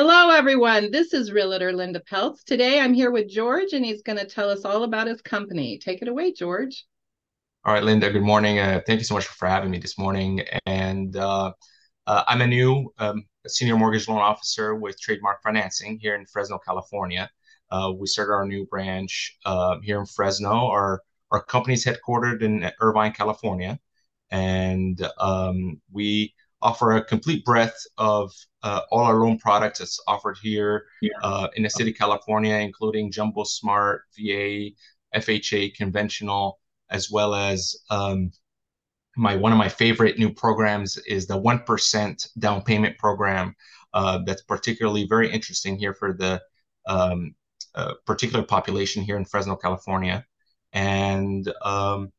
Hello, everyone. This is Realtor Linda Peltz. Today I'm here with George, and he's going to tell us all about his company. Take it away, George. All right, Linda, good morning. Uh, thank you so much for having me this morning. And uh, uh, I'm a new um, senior mortgage loan officer with Trademark Financing here in Fresno, California. Uh, we started our new branch uh, here in Fresno. Our, our company's headquartered in Irvine, California. And um, we offer a complete breadth of uh, all our loan products that's offered here yeah. uh, in the city of California, including Jumbo Smart, VA, FHA, conventional, as well as um, my one of my favorite new programs is the one percent down payment program. Uh, that's particularly very interesting here for the um, uh, particular population here in Fresno, California, and um,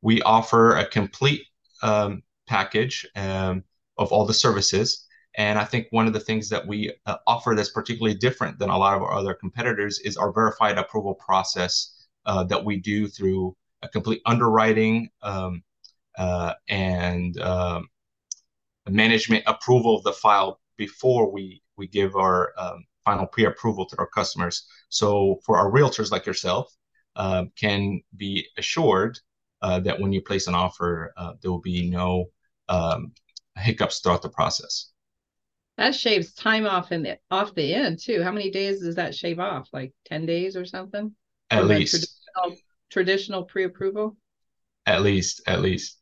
we offer a complete um, package um, of all the services. And I think one of the things that we uh, offer that's particularly different than a lot of our other competitors is our verified approval process uh, that we do through a complete underwriting um, uh, and um, management approval of the file before we we give our um, final pre-approval to our customers. So for our realtors like yourself, uh, can be assured uh, that when you place an offer, uh, there will be no um, hiccups throughout the process. That shaves time off in the off the end too. How many days does that shave off? Like ten days or something? At or least traditional, traditional pre-approval. At least, at least.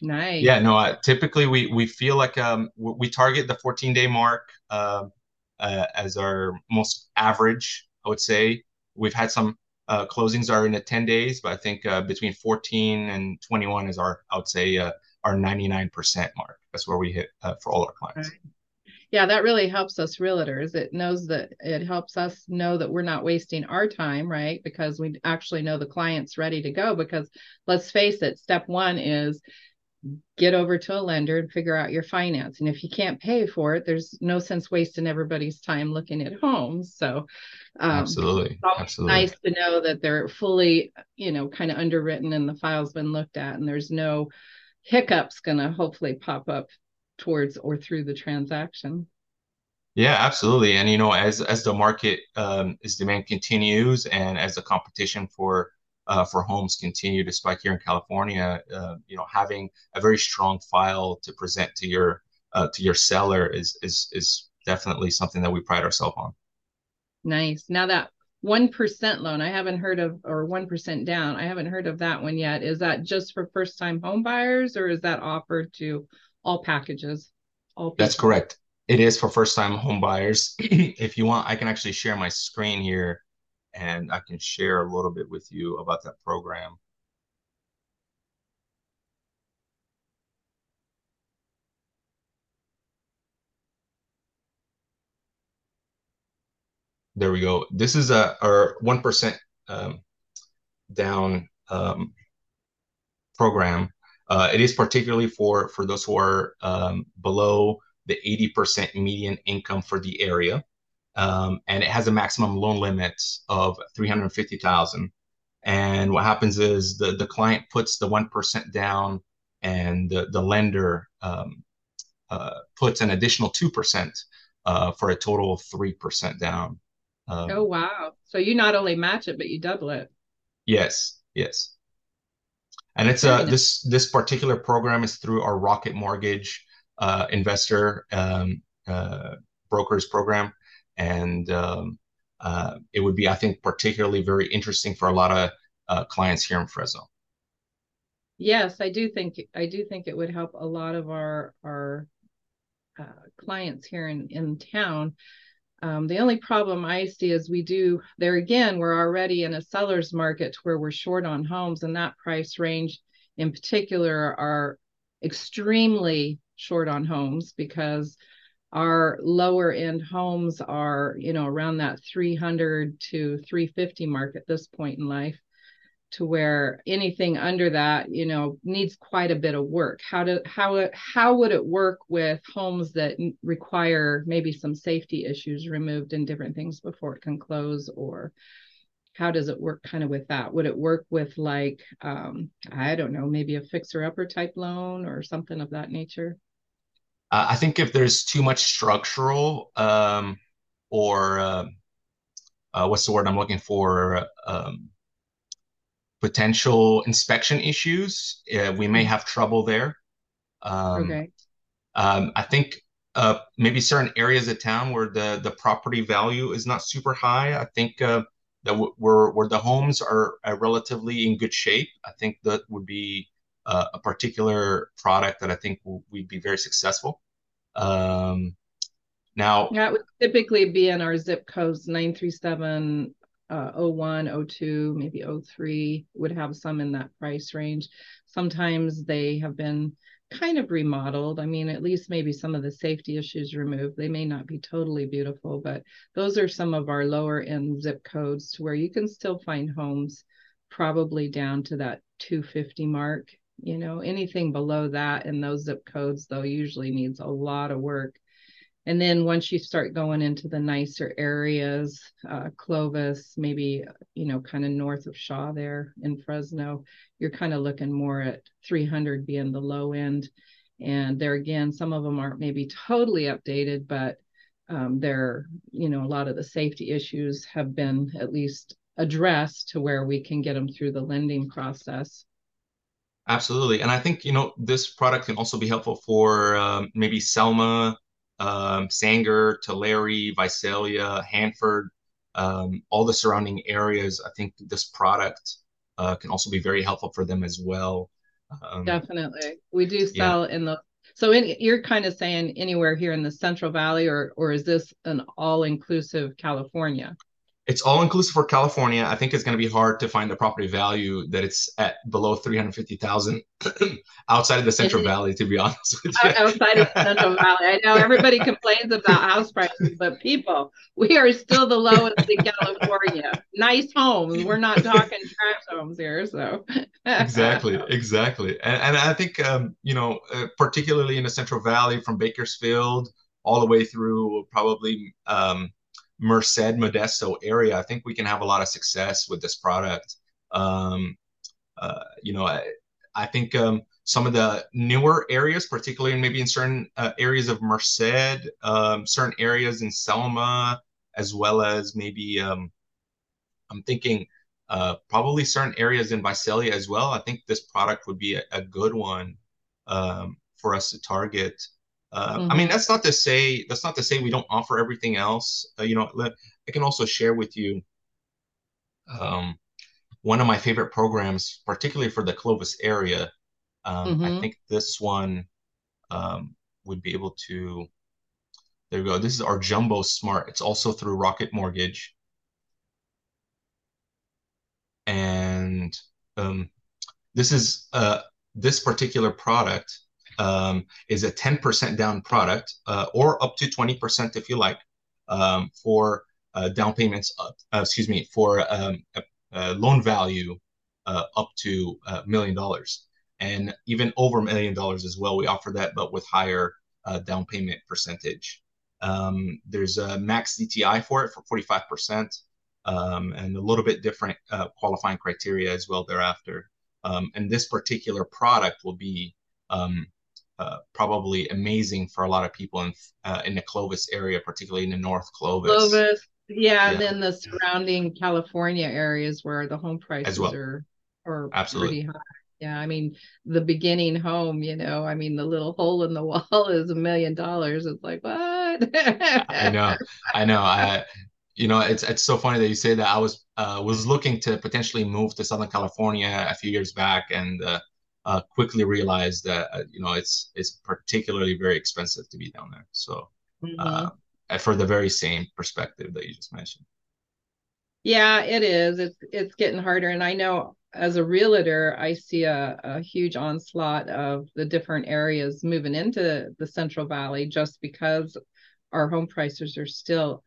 Nice. Yeah, no. Uh, typically, we we feel like um we target the 14 day mark uh, uh, as our most average. I would say we've had some uh, closings are in the 10 days, but I think uh, between 14 and 21 is our I would say uh, our 99% mark. That's where we hit uh, for all our clients. Right. Yeah, that really helps us realtors. It knows that it helps us know that we're not wasting our time, right? Because we actually know the client's ready to go. Because let's face it, step one is get over to a lender and figure out your finance. And if you can't pay for it, there's no sense wasting everybody's time looking at homes. So, um, absolutely, absolutely, nice to know that they're fully, you know, kind of underwritten and the file's been looked at, and there's no hiccups going to hopefully pop up towards or through the transaction. Yeah, absolutely. And you know, as as the market um, as demand continues, and as the competition for uh, for homes continue to spike here in California, uh, you know, having a very strong file to present to your uh, to your seller is is is definitely something that we pride ourselves on. Nice. Now that 1% loan. I haven't heard of or 1% down. I haven't heard of that one yet. Is that just for first time home buyers or is that offered to all packages? All that's correct. It is for first time home buyers. If you want i can actually share my screen here and i can share a little bit with you about that program There we go. This is a our one percent um, down um, program. Uh, it is particularly for for those who are um, below the 80% median income for the area. Um, and it has a maximum loan limit of 350,000. And what happens is the, the client puts the 1% down and the, the lender um, uh, puts an additional 2% uh, for a total of 3% down. Um, oh wow! So you not only match it, but you double it. Yes, yes. And it's uh this this particular program is through our Rocket Mortgage uh, investor um, uh, brokers program, and um, uh, it would be I think particularly very interesting for a lot of uh, clients here in Fresno. Yes, I do think I do think it would help a lot of our our uh, clients here in in town um, the only problem I see is we do there again, we're already in a seller's market where we're short on homes, and that price range in particular are extremely short on homes because our lower end homes are, you know, around that 300 to 350 mark at this point in life to where anything under that you know needs quite a bit of work. How do how how would it work with homes that require maybe some safety issues removed and different things before it can close? Or how does it work kind of with that? Would it work with like um i don't know maybe a fixer upper type loan or something of that nature? Uh, I think if there's too much structural um, or uh, uh, what's the word I'm looking for? Um, potential inspection issues, uh, we may have trouble there. Um, okay. Um, I think uh, maybe certain areas of town where the the property value is not super high. I think uh, that w- where where the homes are, are, relatively in good shape. I think that would be uh, a particular product that I think w- we'd be very successful. Um, now, that would typically be in our zip codes 937 uh, 01, 02, maybe 03 would have some in that price range. Sometimes they have been kind of remodeled. I mean, at least maybe some of the safety issues removed. They may not be totally beautiful, but those are some of our lower end zip codes to where you can still find homes probably down to that 250 mark. You know, anything below that in those zip codes, though, usually needs a lot of work and then once you start going into the nicer areas, uh, Clovis, maybe, you know, kind of north of Shaw there in Fresno, you're kind of looking more at 300 being the low end. And there again, some of them aren't maybe totally updated, but um, they're, you know, a lot of the safety issues have been at least addressed to where we can get them through the lending process. Absolutely. And I think, you know, this product can also be helpful for um, maybe Selma um, Sanger, Tulare, Visalia, Hanford, um, all the surrounding areas. I think this product uh, can also be very helpful for them as well. Um, Definitely, we do sell yeah. in the. So in, you're kind of saying anywhere here in the Central Valley, or or is this an all-inclusive California? It's all inclusive for California. I think it's going to be hard to find a property value that it's at below 350,000 outside of the Central Valley, to be honest with you. Outside of the Central Valley. I know everybody complains about house prices, but people, we are still the lowest in California. Nice homes. We're not talking trash homes here. So, exactly. Exactly. And, and I think, um, you know, uh, particularly in the Central Valley from Bakersfield all the way through probably, um, Merced, Modesto area, I think we can have a lot of success with this product. Um, uh, you know, I, I think um, some of the newer areas, particularly maybe in certain uh, areas of Merced, um, certain areas in Selma, as well as maybe um, I'm thinking uh, probably certain areas in Visalia as well. I think this product would be a, a good one um, for us to target. Uh, mm-hmm. I mean, mm-hmm. that's not to say that's not to say we don't offer everything else. Uh, you know, let, I can also share with you um, one of my favorite programs, particularly for the Clovis area. Um, mm-hmm. I think this one um, would be able to. There we go. This is our Jumbo Smart. It's also through Rocket Mortgage, and um, this is uh, this particular product um, is a 10% down product uh, or up to 20% if you like um, for uh, down payments, uh, excuse me, for um, a, a loan value uh, up to a million dollars and even over a million dollars as well. We offer that, but with higher uh, down payment percentage. Um, there's a max DTI for it for 45%. Um, and a little bit different uh, qualifying criteria as well thereafter. Um, and this particular product will be um, uh, probably amazing for a lot of people in uh, in the Clovis area, particularly in the North Clovis. Clovis, yeah, yeah. and then the surrounding California areas where the home prices well. are are Absolutely. pretty high. Yeah, I mean the beginning home, you know, I mean the little hole in the wall is a million dollars. It's like what? I know, I know. I, you know, it's it's so funny that you say that. I was uh, was looking to potentially move to Southern California a few years back, and uh, uh, quickly realized that uh, you know it's it's particularly very expensive to be down there. So mm-hmm. uh, for the very same perspective that you just mentioned. Yeah, it is. It's it's getting harder, and I know as a realtor, I see a, a huge onslaught of the different areas moving into the Central Valley just because our home prices are still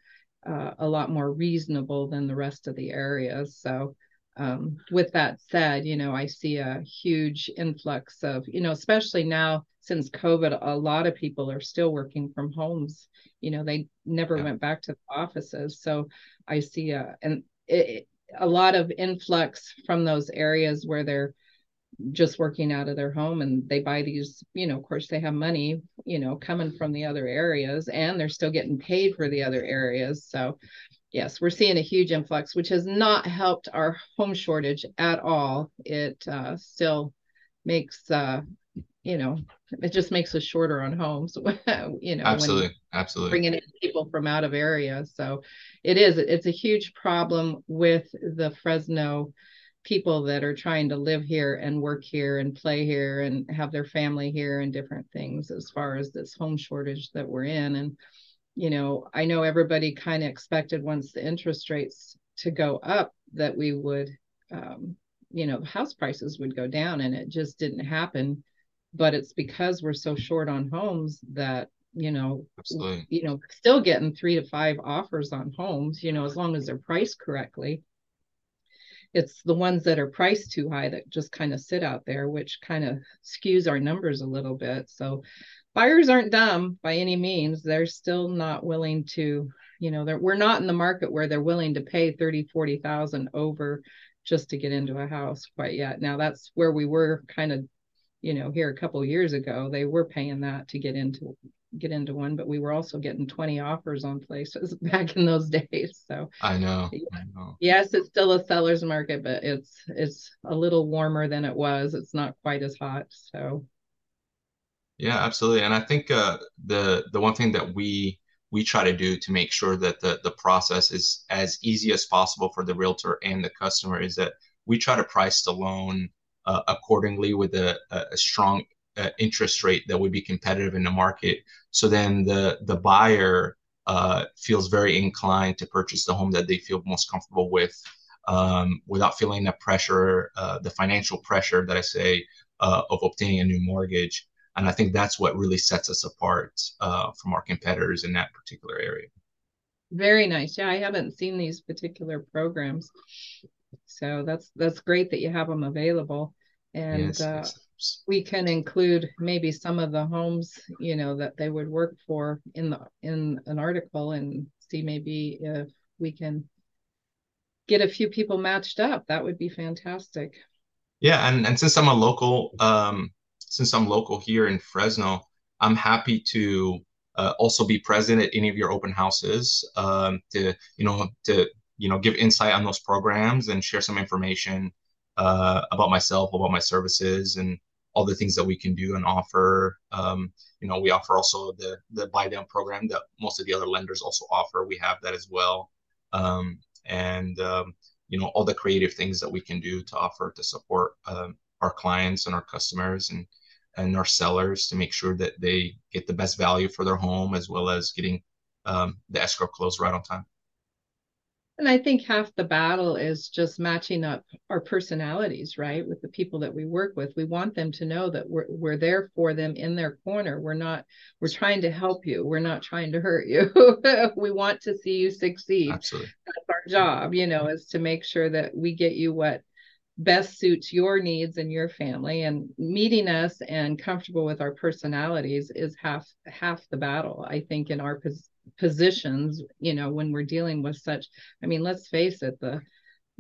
uh, a lot more reasonable than the rest of the areas. So um, with that said, you know, I see a huge influx of, you know, especially now since COVID, a lot of people are still working from homes. You know, they never yeah. went back to the offices. So I see a, and it, a lot of influx from those areas where they're just working out of their home and they buy these you know of course they have money you know coming from the other areas and they're still getting paid for the other areas so yes we're seeing a huge influx which has not helped our home shortage at all. It uh, still makes uh, you know it just makes us shorter on homes you know absolutely absolutely. bringing in people from out of area. So it is it's a huge problem with the fresno people that are trying to live here and work here and play here and have their family here and different things as far as this home shortage that we're in. And you know i know everybody kind of expected once the interest rates to go up that we would um, you know house prices would go down and it just didn't happen. But it's because we're so short on homes that you know Absolutely. you know still getting three to five offers on homes you know as long as they're priced correctly. It's the ones that are priced too high that just kind of sit out there which kind of skews our numbers a little bit. So buyers aren't dumb by any means they're still not willing to you know we're not in the market where they're willing to pay 30 40,000 over just to get into a house quite yet now that's where we were kind of you know here a couple years ago they were paying that to get into get into one, but we were also getting 20 offers on places back in those days. So I know, I know. Yes, it's still a seller's market, but it's it's a little warmer than it was. It's not quite as hot. So yeah, absolutely. And I think uh, the the one thing that we we try to do to make sure that the the process is as easy as possible for the realtor and the customer is that we try to price the loan uh, accordingly with a, a strong uh, interest rate that would be competitive in the market. So then the the buyer uh, feels very inclined to purchase the home that they feel most comfortable with, um, without feeling the pressure, uh, the financial pressure that I say uh, of obtaining a new mortgage. And I think that's what really sets us apart uh, from our competitors in that particular area. Very nice. Yeah, I haven't seen these particular programs, so that's that's great that you have them available. And yes, uh, yes we can include maybe some of the homes you know that they would work for in the in an article and see maybe if we can get a few people matched up that would be fantastic yeah and and since i'm a local um since i'm local here in fresno i'm happy to uh, also be present at any of your open houses um to you know to you know give insight on those programs and share some information uh, about myself about my services and all the things that we can do and offer. Um, you know, we offer also the the buy down program that most of the other lenders also offer. We have that as well, um, and um, you know all the creative things that we can do to offer to support um, our clients and our customers and and our sellers to make sure that they get the best value for their home as well as getting um, the escrow closed right on time. And I think half the battle is just matching up our personalities, right, with the people that we work with. We want them to know that we're we're there for them in their corner. We're not we're trying to help you. We're not trying to hurt you. we want to see you succeed. Absolutely. That's our job, you know, is to make sure that we get you what best suits your needs and your family and meeting us and comfortable with our personalities is half half the battle i think in our pos- positions you know when we're dealing with such i mean let's face it the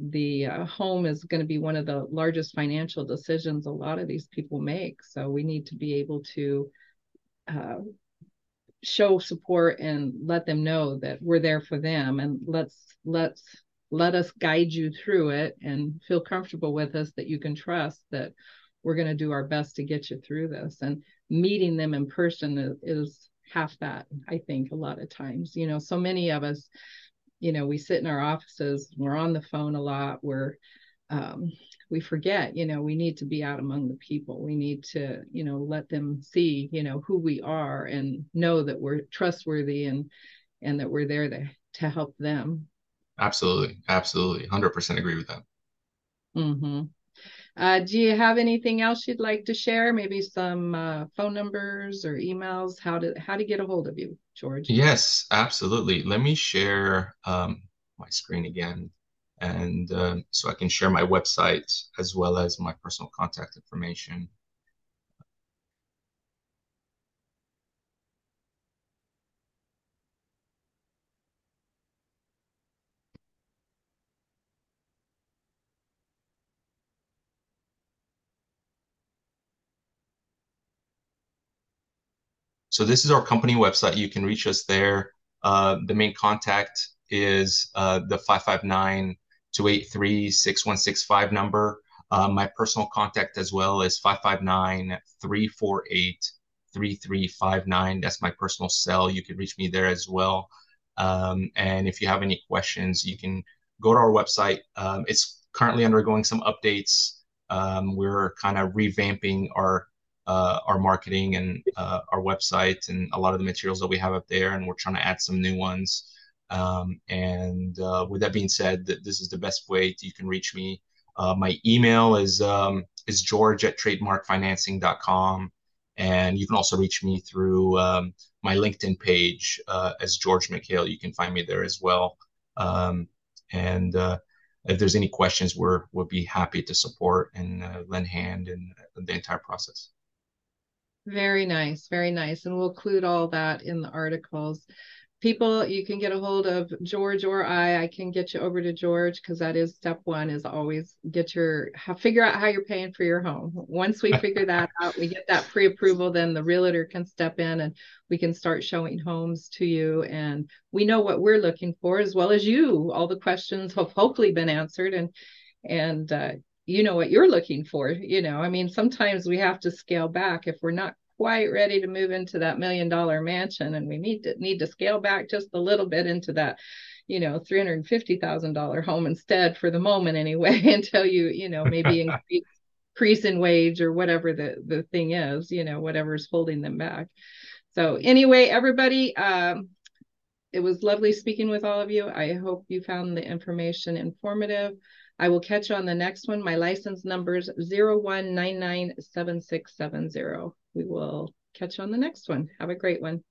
the uh, home is going to be one of the largest financial decisions a lot of these people make. So we need to be able to uh, show support and let them know that we're there for them and let's let's let us guide you through it and feel comfortable with us that you can trust that we're going to do our best to get you through this. And meeting them in person is, is half that i think a lot of times. You know so many of us you know we sit in our offices we're on the phone a lot we're um, we forget you know we need to be out among the people. We need to you know let them see you know who we are and know that we're trustworthy and and that we're there to, to help them absolutely absolutely 100% agree with that mm-hmm. Uh, do you have anything else you'd like to share? Maybe some uh, phone numbers or emails? How to how to get a hold of you, George? Yes, absolutely. Let me share um, my screen again, and um, so I can share my website as well as my personal contact information. So this is our company website. You can reach us there. Uh, the main contact is uh, the 559 283 6165 number. Uh, my personal contact as well is 559 348 3359. That's my personal cell. You can reach me there as well. Um, and if you have any questions, you can go to our website. Um, it's currently undergoing some updates. Um, we're kind of revamping our our marketing and uh, our website and a lot of the materials that we have up there, and we're trying to add some new ones. Um, and uh, with that being said, th- this is the best way you can reach me. Uh, my email is um, is george at trademarkfinancing.com. And you can also reach me through um, my LinkedIn page uh, as George Mikhail. You can find me there as well. Um, and uh, if there's any questions, we're we'll be happy to support and uh, lend hand in the entire process. Very nice, very nice, and we'll include all that in the articles. People you can get a hold of george or i. I can get you over to george because that is step one is always get your figure out how you're paying for your home. Once we figure that out we get that pre-approval then the realtor can step in and we can start showing homes to you. And we know what we're looking for as well as you. All the questions have hopefully been answered and and uh, you know what you're looking for you know? I mean sometimes we have to scale back if we're not quite ready to move into that million dollar mansion and we need to need to scale back just a little bit into that you know $350,000 home instead for the moment anyway until you you know maybe increase, increase in wage or whatever the the thing is you know whatever's holding them back. So anyway everybody um it was lovely speaking with all of you. I hope you found the information informative I will catch you on the next one. My license number is 01997670. We will catch you on the next one. Have a great one.